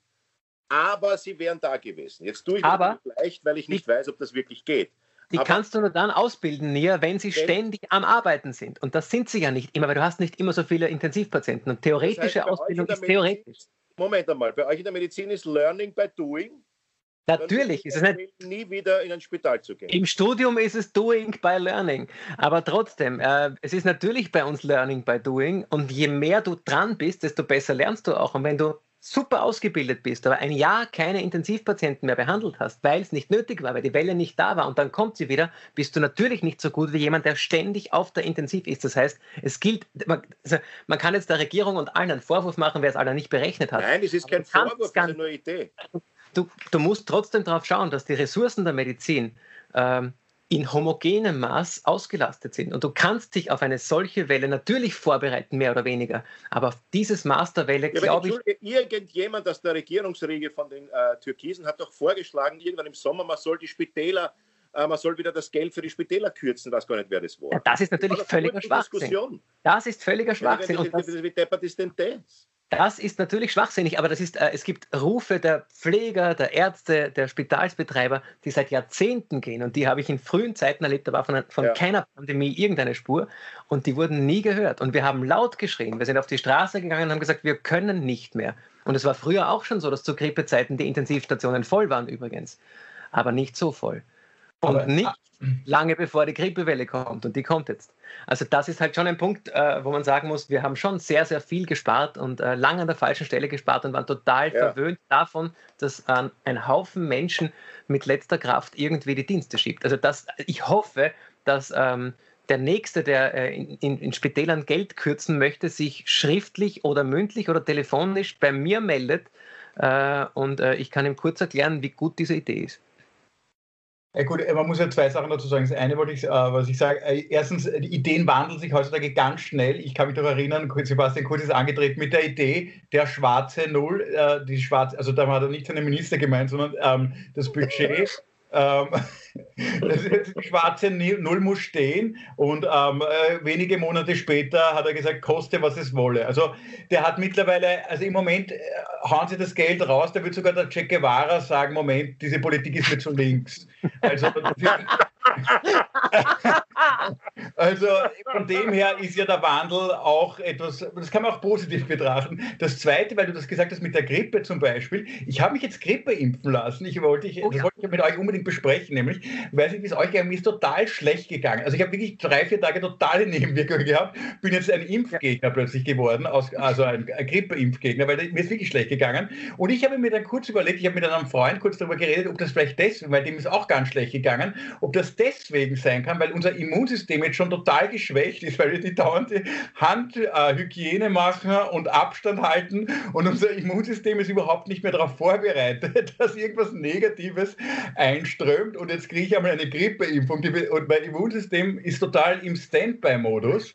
aber sie wären da gewesen. Jetzt tue ich aber leicht, weil ich nicht weiß, ob das wirklich geht. Die aber kannst du nur dann ausbilden, Nia, wenn sie wenn ständig am Arbeiten sind. Und das sind sie ja nicht immer, weil du hast nicht immer so viele Intensivpatienten. Und theoretische das heißt, Ausbildung ist Medizin, theoretisch. Moment einmal, bei euch in der Medizin ist Learning by Doing. Natürlich ist es nicht. Nie wieder in ein Spital zu gehen. Im Studium ist es Doing by Learning. Aber trotzdem, äh, es ist natürlich bei uns Learning by Doing. Und je mehr du dran bist, desto besser lernst du auch. Und wenn du super ausgebildet bist, aber ein Jahr keine Intensivpatienten mehr behandelt hast, weil es nicht nötig war, weil die Welle nicht da war und dann kommt sie wieder, bist du natürlich nicht so gut wie jemand, der ständig auf der Intensiv ist. Das heißt, es gilt, man, also man kann jetzt der Regierung und allen einen Vorwurf machen, wer es alle nicht berechnet hat. Nein, es ist kein Vorwurf, es ist nur Idee. Du, du, musst trotzdem darauf schauen, dass die Ressourcen der Medizin ähm, in homogenem Maß ausgelastet sind. Und du kannst dich auf eine solche Welle natürlich vorbereiten, mehr oder weniger. Aber auf dieses Maß der Welle, ja, glaube ich. Irgendjemand aus der Regierungsriege von den äh, Türkisen hat doch vorgeschlagen, irgendwann im Sommer, man soll die Spitäler, äh, man soll wieder das Geld für die Spitäler kürzen, weiß gar nicht, wer das war. Ja, das ist natürlich das völliger Schwachsinn. Das ist völliger Schwachsinn. Ja, deppert ist denn das? Das ist natürlich schwachsinnig, aber das ist, äh, es gibt Rufe der Pfleger, der Ärzte, der Spitalsbetreiber, die seit Jahrzehnten gehen und die habe ich in frühen Zeiten erlebt, da war von, von ja. keiner Pandemie irgendeine Spur und die wurden nie gehört und wir haben laut geschrien, wir sind auf die Straße gegangen und haben gesagt, wir können nicht mehr. Und es war früher auch schon so, dass zu Grippezeiten die Intensivstationen voll waren übrigens, aber nicht so voll. Und nicht lange bevor die Grippewelle kommt und die kommt jetzt. Also das ist halt schon ein Punkt, äh, wo man sagen muss, wir haben schon sehr, sehr viel gespart und äh, lange an der falschen Stelle gespart und waren total ja. verwöhnt davon, dass äh, ein Haufen Menschen mit letzter Kraft irgendwie die Dienste schiebt. Also das, ich hoffe, dass ähm, der Nächste, der äh, in, in, in Spitälern Geld kürzen möchte, sich schriftlich oder mündlich oder telefonisch bei mir meldet äh, und äh, ich kann ihm kurz erklären, wie gut diese Idee ist. Ja gut, man muss ja zwei Sachen dazu sagen. Das eine wollte ich, äh, was ich sage, äh, erstens, die Ideen wandeln sich heutzutage ganz schnell. Ich kann mich doch erinnern, Sebastian Kurz ist angetreten mit der Idee, der schwarze Null, äh, die schwarze, also da war er nicht seine Minister gemeint, sondern ähm, das Budget ähm, die schwarze Null muss stehen und ähm, äh, wenige Monate später hat er gesagt, koste was es wolle. Also der hat mittlerweile, also im Moment äh, hauen sie das Geld raus, da wird sogar der Che Guevara sagen, Moment, diese Politik ist mir zu links. Also also von dem her ist ja der Wandel auch etwas, das kann man auch positiv betrachten. Das Zweite, weil du das gesagt hast mit der Grippe zum Beispiel, ich habe mich jetzt Grippe impfen lassen. Ich wollte, ich, oh, das ja. wollte ich mit euch unbedingt besprechen, nämlich, weiß nicht, wie es euch gegangen ist, total schlecht gegangen. Also ich habe wirklich drei, vier Tage totale Nebenwirkungen gehabt, bin jetzt ein Impfgegner ja. plötzlich geworden, aus, also ein, ein Grippe-Impfgegner, weil mir ist wirklich schlecht gegangen. Und ich habe mir dann kurz überlegt, ich habe mit einem Freund kurz darüber geredet, ob das vielleicht deswegen, weil dem ist auch ganz schlecht gegangen, ob das deswegen sein kann, weil unser Immunsystem jetzt schon total geschwächt ist, weil wir die dauernde Handhygiene äh, machen und Abstand halten und unser Immunsystem ist überhaupt nicht mehr darauf vorbereitet, dass irgendwas Negatives einströmt. Und jetzt kriege ich einmal eine Grippeimpfung. Und mein Immunsystem ist total im Standby-Modus.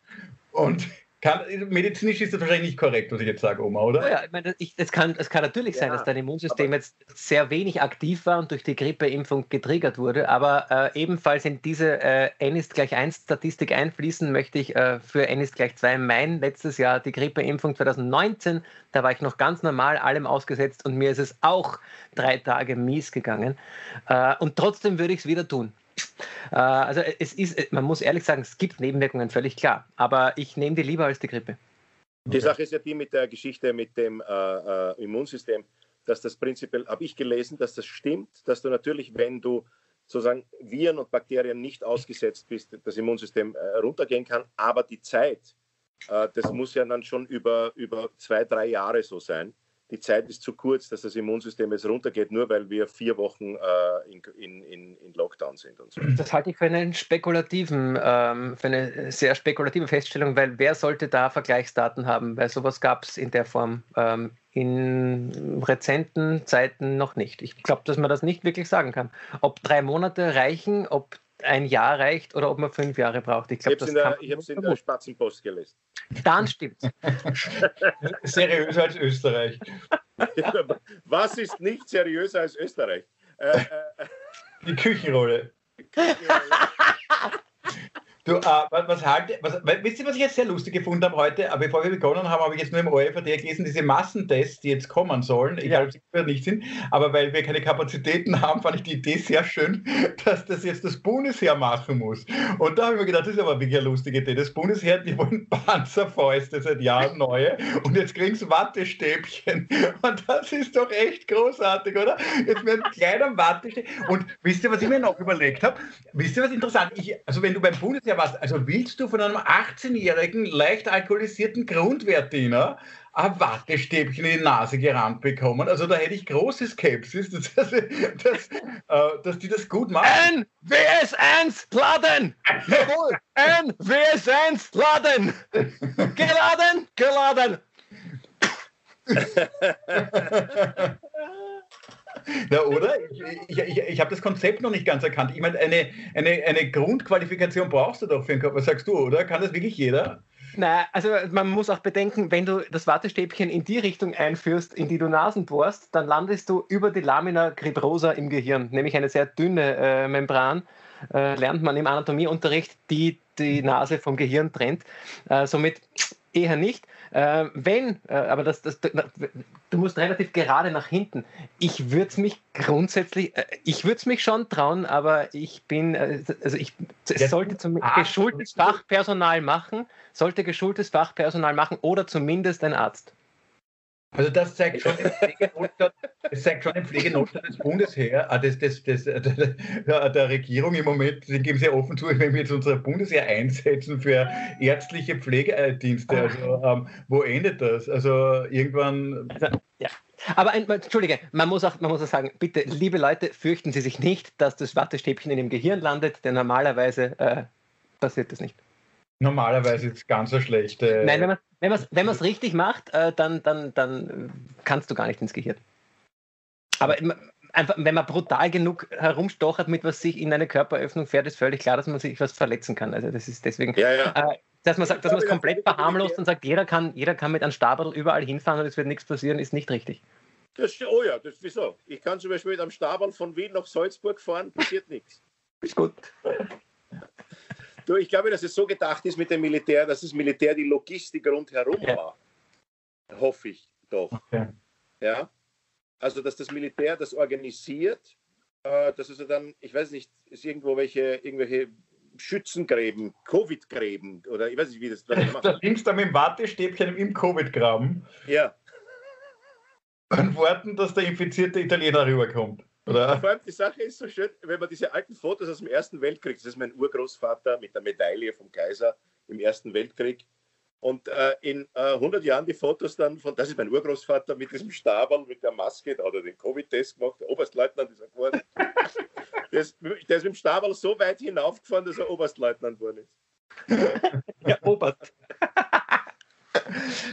Und kann, medizinisch ist das wahrscheinlich nicht korrekt, was ich jetzt sage, Oma, oder? Oh ja, ich meine, es, kann, es kann natürlich ja, sein, dass dein Immunsystem jetzt sehr wenig aktiv war und durch die Grippeimpfung getriggert wurde, aber äh, ebenfalls in diese äh, N ist gleich 1 Statistik einfließen möchte ich äh, für N ist gleich 2 mein letztes Jahr die Grippeimpfung 2019, da war ich noch ganz normal allem ausgesetzt und mir ist es auch drei Tage mies gegangen äh, und trotzdem würde ich es wieder tun. Äh, also es ist, man muss ehrlich sagen, es gibt Nebenwirkungen, völlig klar. Aber ich nehme die lieber als die Grippe. Die Sache ist ja die mit der Geschichte mit dem äh, äh, Immunsystem, dass das prinzipiell, habe ich gelesen, dass das stimmt, dass du natürlich, wenn du sozusagen Viren und Bakterien nicht ausgesetzt bist, das Immunsystem äh, runtergehen kann, aber die Zeit, äh, das muss ja dann schon über, über zwei, drei Jahre so sein die Zeit ist zu kurz, dass das Immunsystem jetzt runtergeht, nur weil wir vier Wochen äh, in, in, in, Lockdown sind so. Das halte ich für einen spekulativen, ähm, für eine sehr spekulative Feststellung, weil wer sollte da Vergleichsdaten haben? Weil sowas gab es in der Form ähm, in rezenten Zeiten noch nicht. Ich glaube, dass man das nicht wirklich sagen kann. Ob drei Monate reichen, ob ein Jahr reicht oder ob man fünf Jahre braucht. Ich, ich habe es in der Spatzenpost gelesen. Dann stimmt's. seriöser als Österreich. Was ist nicht seriöser als Österreich? Äh, äh, Die Küchenrolle. Küchenrolle. Du, äh, was, was, halt, was, wisst ihr, was ich jetzt sehr lustig gefunden habe heute? Bevor wir begonnen haben, habe ich jetzt nur im ORFD gelesen, diese Massentests, die jetzt kommen sollen, egal ob sie nicht sind, aber weil wir keine Kapazitäten haben, fand ich die Idee sehr schön, dass das jetzt das Bundesheer machen muss. Und da habe ich mir gedacht, das ist aber wirklich eine lustige Idee. Das Bundesheer, die wollen Panzerfäuste seit Jahren neue und jetzt kriegen sie Wattestäbchen. Und das ist doch echt großartig, oder? Jetzt mit einem kleinen Wattestäbchen. Und wisst ihr, was ich mir noch überlegt habe? Wisst ihr, was interessant? Ich, also wenn du beim Bundesheer was. Also willst du von einem 18-jährigen, leicht alkoholisierten Grundwehrdiener ein Wattestäbchen in die Nase gerannt bekommen? Also da hätte ich große Skepsis, dass, dass, dass, äh, dass die das gut machen. NWS1 laden! Jawohl! NWS1 laden! Geladen! Geladen! Na, oder? Ich, ich, ich, habe das Konzept noch nicht ganz erkannt. Ich meine, eine, eine, eine Grundqualifikation brauchst du doch für den Körper, sagst du, oder? Kann das wirklich jeder? Nein, also man muss auch bedenken, wenn du das Wattestäbchen in die Richtung einführst, in die du Nasen bohrst, dann landest du über die Lamina cribrosa im Gehirn, nämlich eine sehr dünne äh, Membran, äh, lernt man im Anatomieunterricht, die die Nase vom Gehirn trennt. Äh, somit eher nicht. Äh, wenn, äh, aber das, das, du musst relativ gerade nach hinten. Ich würde es mich grundsätzlich, äh, ich würde es mich schon trauen, aber ich bin, äh, also ich, es sollte zum geschultes Fachpersonal machen, sollte geschultes Fachpersonal machen oder zumindest ein Arzt. Also das zeigt schon den Pflegenotstand, das zeigt schon den Pflegenotstand des Bundesheer, äh, des, des, des, der, der, Regierung im Moment, sie geben sehr offen zu, wenn wir jetzt unser Bundesheer einsetzen für ärztliche Pflegedienste. Also ähm, wo endet das? Also irgendwann. Also, ja. Aber ein, Entschuldige, man muss, auch, man muss auch sagen, bitte, liebe Leute, fürchten Sie sich nicht, dass das Wattestäbchen in Ihrem Gehirn landet, denn normalerweise äh, passiert das nicht. Normalerweise ist es ganz so schlecht. Äh, Nein, wenn man wenn man es wenn richtig macht, äh, dann, dann, dann kannst du gar nicht ins Gehirn. Aber einfach, wenn man brutal genug herumstochert, mit was sich in eine Körperöffnung fährt, ist völlig klar, dass man sich was verletzen kann. Also das ist deswegen, ja, ja. Äh, dass man sagt, dass man es komplett verharmlost und sagt, jeder kann, jeder kann mit einem Stabel überall hinfahren und es wird nichts passieren, ist nicht richtig. Das, oh ja, das, wieso? Ich kann zum Beispiel mit einem Stabel von Wien nach Salzburg fahren, passiert nichts. Ist gut. Du, ich glaube, dass es so gedacht ist mit dem Militär, dass das Militär die Logistik rundherum ja. war. Hoffe ich doch. Okay. Ja. Also, dass das Militär das organisiert, äh, dass also dann, ich weiß nicht, ist irgendwo welche, irgendwelche Schützengräben, Covid-Gräben oder ich weiß nicht, wie das da macht. Da links da mit dem Wattestäbchen im Covid-Graben. Ja. Und warten, dass der infizierte Italiener rüberkommt. Oder? Vor allem die Sache ist so schön, wenn man diese alten Fotos aus dem Ersten Weltkrieg, das ist mein Urgroßvater mit der Medaille vom Kaiser im Ersten Weltkrieg, und äh, in äh, 100 Jahren die Fotos dann von, das ist mein Urgroßvater mit diesem Stabel, mit der Maske, da hat er den Covid-Test gemacht, der Oberstleutnant ist er geworden. der, ist, der ist mit dem Stabel so weit hinaufgefahren, dass er Oberstleutnant geworden ist. ja, Oberst.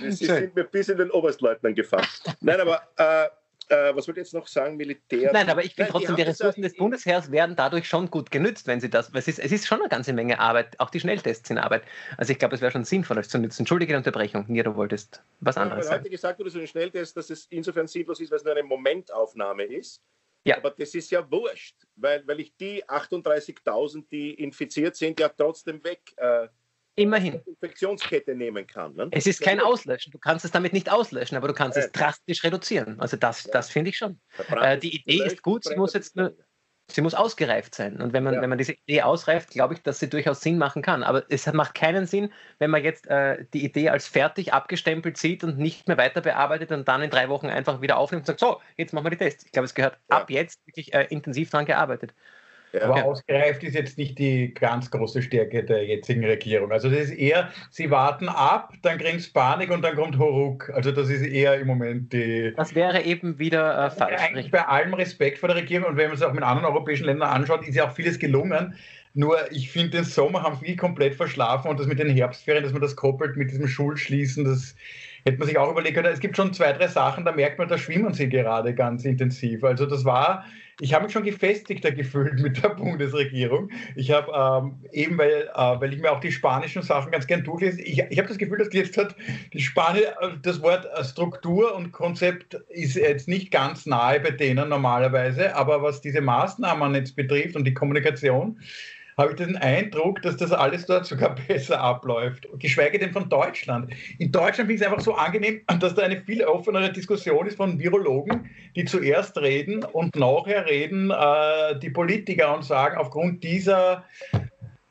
Sie sind mir bis in den Oberstleutnant gefahren. Nein, aber äh, äh, was wollte ich jetzt noch sagen? Militär. Nein, aber ich finde trotzdem, die, die Ressourcen des Bundesheers werden dadurch schon gut genützt, wenn sie das. Es ist, es ist schon eine ganze Menge Arbeit, auch die Schnelltests sind Arbeit. Also ich glaube, es wäre schon sinnvoll, das zu nutzen. Entschuldige die Unterbrechung, Nier, du wolltest was anderes ja, sagen. heute gesagt wurde, so ein Schnelltest, dass es insofern sinnlos ist, weil es nur eine Momentaufnahme ist. Ja. Aber das ist ja wurscht, weil, weil ich die 38.000, die infiziert sind, ja trotzdem weg. Äh, Immerhin. Infektionskette nehmen kann. Ne? Es ist kein Auslöschen. Du kannst es damit nicht auslöschen, aber du kannst ja. es drastisch reduzieren. Also das, ja. das finde ich schon. Äh, die Idee ist gut, sie muss jetzt nur, sie muss ausgereift sein. Und wenn man, ja. wenn man diese Idee ausreift, glaube ich, dass sie durchaus Sinn machen kann. Aber es macht keinen Sinn, wenn man jetzt äh, die Idee als fertig abgestempelt sieht und nicht mehr weiter bearbeitet und dann in drei Wochen einfach wieder aufnimmt und sagt, so, jetzt machen wir die Tests. Ich glaube, es gehört ab jetzt wirklich äh, intensiv daran gearbeitet. Ja. Aber ausgereift ist jetzt nicht die ganz große Stärke der jetzigen Regierung. Also das ist eher, sie warten ab, dann kriegen sie Panik und dann kommt Horuk. Also das ist eher im Moment die... Das wäre eben wieder äh, falsch. Eigentlich bei allem Respekt vor der Regierung und wenn man es auch mit anderen europäischen Ländern anschaut, ist ja auch vieles gelungen. Nur ich finde, den Sommer haben viele komplett verschlafen und das mit den Herbstferien, dass man das koppelt mit diesem Schulschließen, das hätte man sich auch überlegen können. Es gibt schon zwei, drei Sachen, da merkt man, da schwimmen sie gerade ganz intensiv. Also das war ich habe mich schon gefestigter gefühlt mit der Bundesregierung. Ich habe ähm, eben, weil, äh, weil ich mir auch die spanischen Sachen ganz gern durchlese, ich, ich habe das Gefühl, dass jetzt hat die Spanier, äh, das Wort äh, Struktur und Konzept ist jetzt nicht ganz nahe bei denen normalerweise, aber was diese Maßnahmen jetzt betrifft und die Kommunikation, habe ich den Eindruck, dass das alles dort sogar besser abläuft, geschweige denn von Deutschland. In Deutschland finde ich es einfach so angenehm, dass da eine viel offenere Diskussion ist von Virologen, die zuerst reden und nachher reden äh, die Politiker und sagen, aufgrund dieser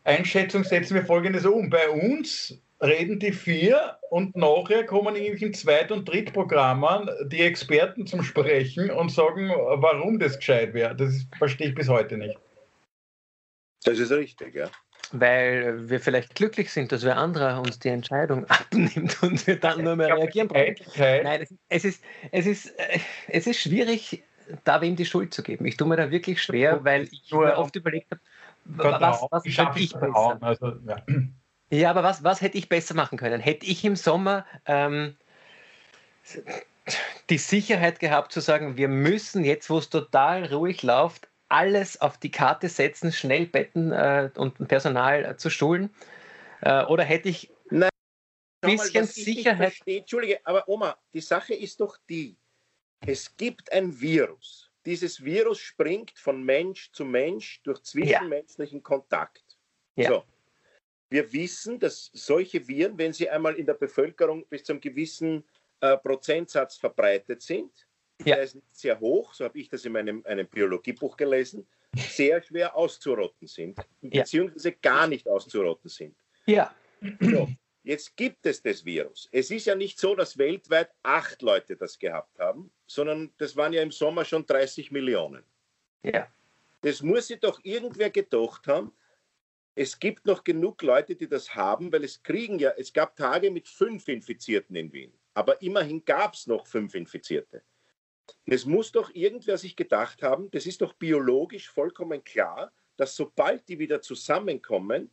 Einschätzung setzen wir Folgendes um. Bei uns reden die vier und nachher kommen in Zweit- und Drittprogrammen die Experten zum Sprechen und sagen, warum das gescheit wäre. Das verstehe ich bis heute nicht. Das ist richtig, ja. Weil wir vielleicht glücklich sind, dass wer anderer uns die Entscheidung abnimmt und wir dann nur mehr reagieren brauchen. Nein, es ist, es, ist, es ist schwierig, da wem die Schuld zu geben. Ich tue mir da wirklich schwer, weil ich mir oft überlegt habe, was, was könnte ich besser? Also, ja. ja. aber was, was hätte ich besser machen können? Hätte ich im Sommer ähm, die Sicherheit gehabt zu sagen, wir müssen jetzt, wo es total ruhig läuft, alles auf die Karte setzen, schnell Betten äh, und Personal äh, zu schulen? Äh, oder hätte ich Nein, ein bisschen mal, Sicherheit? Entschuldige, aber Oma, die Sache ist doch die, es gibt ein Virus. Dieses Virus springt von Mensch zu Mensch durch zwischenmenschlichen ja. Kontakt. Ja. So. Wir wissen, dass solche Viren, wenn sie einmal in der Bevölkerung bis zu einem gewissen äh, Prozentsatz verbreitet sind, ja. der ist nicht sehr hoch, so habe ich das in meinem einem Biologiebuch gelesen, sehr schwer auszurotten sind, beziehungsweise ja. gar nicht auszurotten sind. Ja. So, jetzt gibt es das Virus. Es ist ja nicht so, dass weltweit acht Leute das gehabt haben, sondern das waren ja im Sommer schon 30 Millionen. Ja. Das muss sich doch irgendwer gedacht haben. Es gibt noch genug Leute, die das haben, weil es kriegen ja, es gab Tage mit fünf Infizierten in Wien. Aber immerhin gab es noch fünf Infizierte. Es muss doch irgendwer sich gedacht haben, das ist doch biologisch vollkommen klar, dass sobald die wieder zusammenkommen,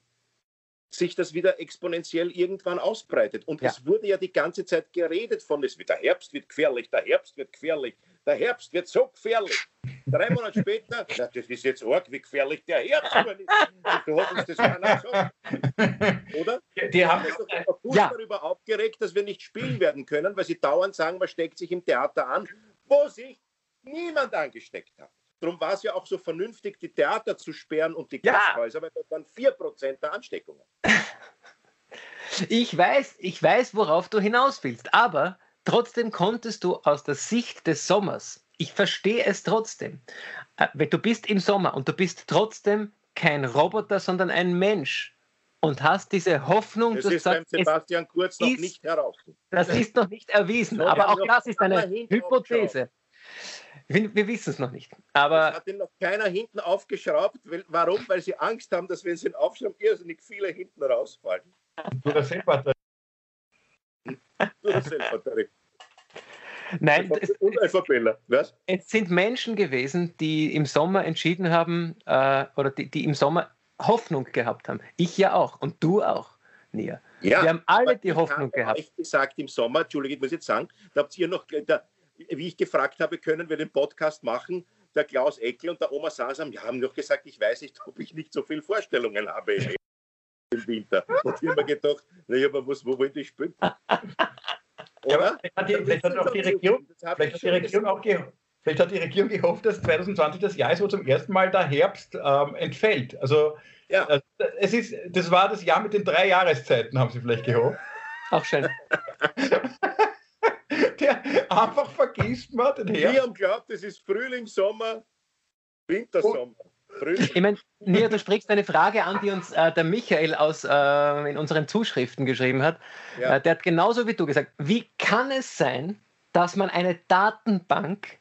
sich das wieder exponentiell irgendwann ausbreitet. Und ja. es wurde ja die ganze Zeit geredet von, es wird, der Herbst wird gefährlich, der Herbst wird gefährlich, der Herbst wird so gefährlich. Drei Monate später, na, das ist jetzt arg, wie gefährlich der Herbst wird. Du hast uns das keiner gesagt. Oder? Die, die haben sich doch ja. darüber aufgeregt, dass wir nicht spielen werden können, weil sie dauernd sagen, man steckt sich im Theater an wo sich niemand angesteckt hat. Darum war es ja auch so vernünftig, die Theater zu sperren und die Gasthäuser, ja. weil das waren 4% der Ansteckungen. Ich weiß, ich weiß, worauf du hinaus willst, aber trotzdem konntest du aus der Sicht des Sommers, ich verstehe es trotzdem, äh, du bist im Sommer und du bist trotzdem kein Roboter, sondern ein Mensch und hast diese Hoffnung, das ist beim Sebastian Kurz noch ist, nicht heraus. Das ist noch nicht erwiesen, so, aber auch das ist eine Hypothese. Wir, wir wissen es noch nicht. Aber das hat ihn noch keiner hinten aufgeschraubt. Warum? Weil sie Angst haben, dass wenn sie ihn aufschrauben, irrsinnig viele hinten rausfallen. Oder Selbstbatterie. Oder Selbstbatterie. Nein, es, es, es, sind Menschen gewesen, die im Sommer entschieden haben, äh, oder die, die, im Sommer Hoffnung gehabt haben. Ich ja auch und du auch, Nia. Ja, Wir haben alle die Hoffnung gehabt. Ich gesagt im Sommer, Entschuldige, ich muss jetzt sagen, da habt ihr noch, da, wie ich gefragt habe, können wir den Podcast machen? Der Klaus Eckel und der Oma Sasam die haben noch gesagt, ich weiß nicht, ob ich nicht so viele Vorstellungen habe im Winter. Und ich habe mir gedacht, naja, aber was, wo wollte ich spielen? Oder? vielleicht hat die, vielleicht hat auch die Regierung, vielleicht hat die Regierung auch gehofft. Vielleicht hat die Regierung gehofft, dass 2020 das Jahr ist, wo zum ersten Mal der Herbst ähm, entfällt. Also, ja. Also, es ist, das war das Jahr mit den drei Jahreszeiten, haben sie vielleicht gehofft. Auch schön. Der einfach vergisst man den Herbst. Wir haben glaubt, es ist Frühling, Sommer, Wintersommer. Ich meine, Nia, du sprichst eine Frage an, die uns äh, der Michael aus, äh, in unseren Zuschriften geschrieben hat. Ja. Äh, der hat genauso wie du gesagt, wie kann es sein, dass man eine Datenbank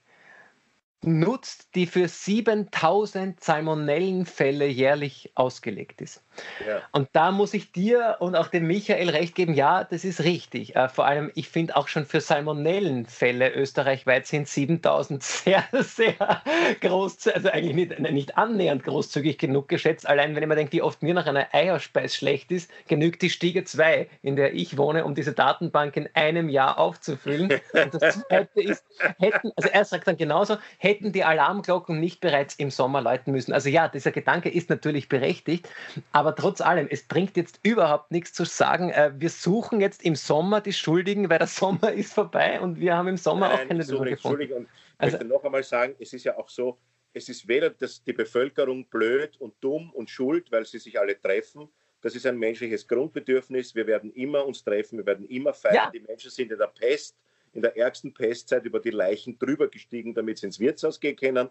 nutzt, die für 7000 Salmonellenfälle jährlich ausgelegt ist. Ja. Und da muss ich dir und auch dem Michael recht geben, ja, das ist richtig. Äh, vor allem, ich finde auch schon für Salmonellenfälle österreichweit sind 7000 sehr, sehr groß, also eigentlich nicht, nicht annähernd großzügig genug geschätzt. Allein wenn ich mir denke, wie oft mir nach einer Eierspeis schlecht ist, genügt die Stiege 2, in der ich wohne, um diese Datenbank in einem Jahr aufzufüllen. Und das zweite ist, hätten, also er sagt dann genauso, hätten die Alarmglocken nicht bereits im Sommer läuten müssen. Also ja, dieser Gedanke ist natürlich berechtigt, aber trotz allem, es bringt jetzt überhaupt nichts zu sagen, äh, wir suchen jetzt im Sommer die Schuldigen, weil der Sommer ist vorbei und wir haben im Sommer Nein, auch keine Lösung gefunden. Und ich also, möchte noch einmal sagen, es ist ja auch so, es ist weder das, die Bevölkerung blöd und dumm und schuld, weil sie sich alle treffen. Das ist ein menschliches Grundbedürfnis. Wir werden immer uns treffen, wir werden immer feiern. Ja. Die Menschen sind in der Pest in der ärgsten Pestzeit über die Leichen drüber gestiegen, damit sie ins Wirtshaus gehen können.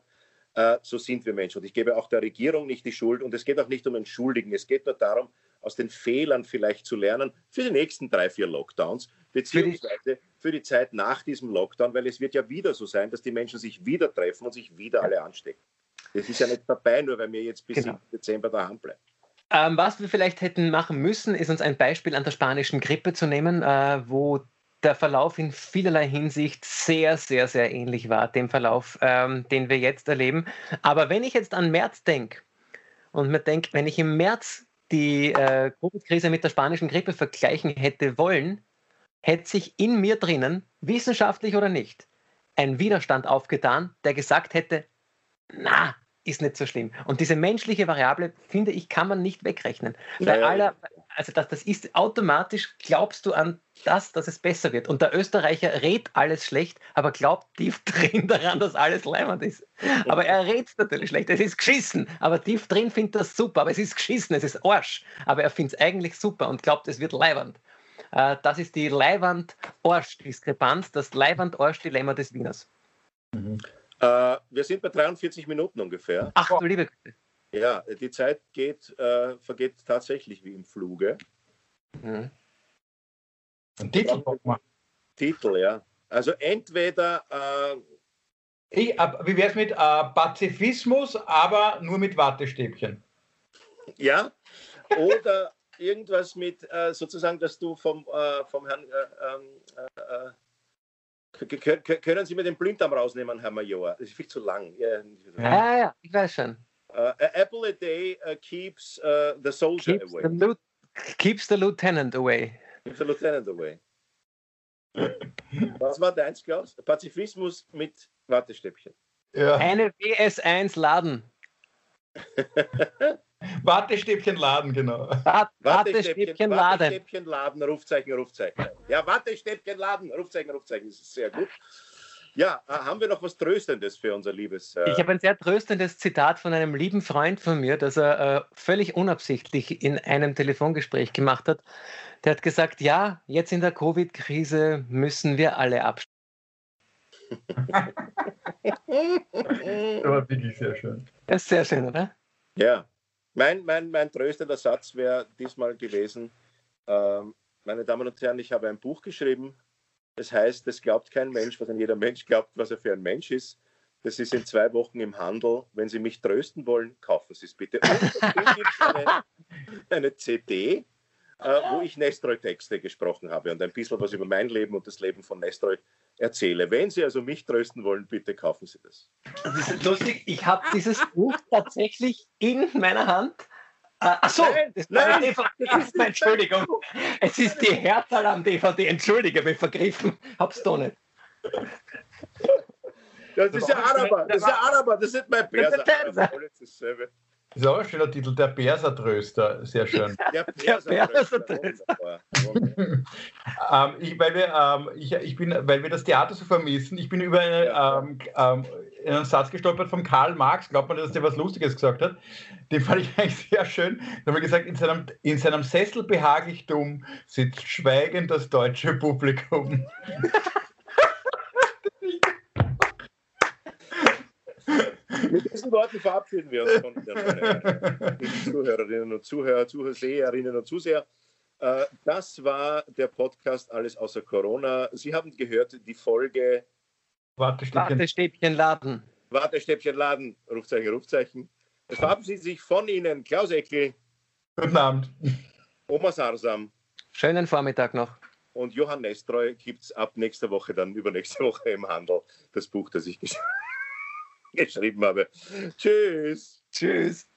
Äh, so sind wir Menschen. Und ich gebe auch der Regierung nicht die Schuld. Und es geht auch nicht um Entschuldigen. Es geht nur darum, aus den Fehlern vielleicht zu lernen für die nächsten drei, vier Lockdowns, beziehungsweise für die Zeit nach diesem Lockdown, weil es wird ja wieder so sein, dass die Menschen sich wieder treffen und sich wieder alle anstecken. Das ist ja nicht dabei, nur weil wir jetzt bis genau. Dezember daheim bleiben. Ähm, was wir vielleicht hätten machen müssen, ist uns ein Beispiel an der spanischen Grippe zu nehmen, äh, wo der Verlauf in vielerlei Hinsicht sehr, sehr, sehr ähnlich war, dem Verlauf, ähm, den wir jetzt erleben. Aber wenn ich jetzt an März denke und mir denke, wenn ich im März die äh, Covid-Krise mit der spanischen Grippe vergleichen hätte wollen, hätte sich in mir drinnen, wissenschaftlich oder nicht, ein Widerstand aufgetan, der gesagt hätte, na, ist nicht so schlimm. Und diese menschliche Variable, finde ich, kann man nicht wegrechnen. Bei ja. aller, also das, das ist automatisch, glaubst du an das, dass es besser wird. Und der Österreicher redet alles schlecht, aber glaubt tief drin daran, dass alles leimend ist. Aber er redet natürlich schlecht. Es ist geschissen, aber tief drin findet er es super. Aber es ist geschissen, es ist Arsch. Aber er findet es eigentlich super und glaubt, es wird leibend. Äh, das ist die Leiwand-Orsch-Diskrepanz, das Leiwand-Orsch-Dilemma des Wieners. Mhm. Äh, wir sind bei 43 Minuten ungefähr. Ach du liebe Güte. Ja, die Zeit geht, äh, vergeht tatsächlich wie im Fluge. Mhm. Ein Titel nochmal. Titel, ja. Also entweder. Äh, ich, wie wäre es mit äh, Pazifismus, aber nur mit Wattestäbchen? Ja, oder irgendwas mit äh, sozusagen, dass du vom, äh, vom Herrn äh, ähm, äh, können Sie mir den Blinddarm rausnehmen, Herr Major? Das ist viel zu lang. Ja, ja, ja ich weiß schon. Uh, apple a day uh, keeps uh, the soldier keeps away. The keeps the lieutenant away. Keeps the lieutenant away. Was war deins, Klaus? Pazifismus mit Wattestäbchen. Ja. Eine WS1 laden. Wattestäbchen laden, genau. Wattestäbchen laden. Wattestäbchen laden, Rufzeichen, Rufzeichen. Ja, Wattestäbchen laden, Rufzeichen, Rufzeichen. Das ist sehr gut. Ja, äh, haben wir noch was Tröstendes für unser liebes. Äh ich habe ein sehr tröstendes Zitat von einem lieben Freund von mir, das er äh, völlig unabsichtlich in einem Telefongespräch gemacht hat. Der hat gesagt: Ja, jetzt in der Covid-Krise müssen wir alle abstimmen. das war wirklich sehr schön. Das ist sehr schön, oder? Ja. Mein, mein, mein tröstender Satz wäre diesmal gewesen, ähm, meine Damen und Herren, ich habe ein Buch geschrieben. Das heißt, es glaubt kein Mensch, was ein jeder Mensch glaubt, was er für ein Mensch ist. Das ist in zwei Wochen im Handel. Wenn Sie mich trösten wollen, kaufen Sie es bitte. Und eine, eine CD, äh, wo ich Nestroy-Texte gesprochen habe und ein bisschen was über mein Leben und das Leben von Nestroy erzähle. Wenn Sie also mich trösten wollen, bitte kaufen Sie das. Das ist lustig. Ich habe dieses Buch tatsächlich in meiner Hand. Äh, achso, das nein, DVD. Das Entschuldigung. Es ist die Herzalarm-DVD. Entschuldige, mich vergriffen. Hab's doch nicht. Das ist ja Araber. Das ist ja Araber. Das ist mein Perser. Das ist dasselbe. Das ist auch ein schöner Titel, der Bersertröster. Sehr schön. Der Bersertröster. ähm, ich, weil, wir, ähm, ich, ich bin, weil wir das Theater so vermissen, ich bin über eine, ähm, ähm, einen Satz gestolpert von Karl Marx, glaubt man, dass der was Lustiges gesagt hat. Den fand ich eigentlich sehr schön. Da haben wir gesagt, in seinem, in seinem Sessel behaglich sitzt schweigend das deutsche Publikum. Mit diesen Worten verabschieden wir uns von den Zuhörerinnen und Zuhörer, Zuhörerinnen und Zuseher. Äh, das war der Podcast Alles außer Corona. Sie haben gehört die Folge Wartestäbchen, Wartestäbchen laden. Wartestäbchen laden, Rufzeichen, Rufzeichen. Es verabschiedet sich von Ihnen Klaus Eckel. Guten Abend. Oma Sarsam. Schönen Vormittag noch. Und Johann Nestreu gibt es ab nächster Woche, dann übernächste Woche im Handel, das Buch, das ich geschrieben habe geschrieben habe. Tschüss. Tschüss.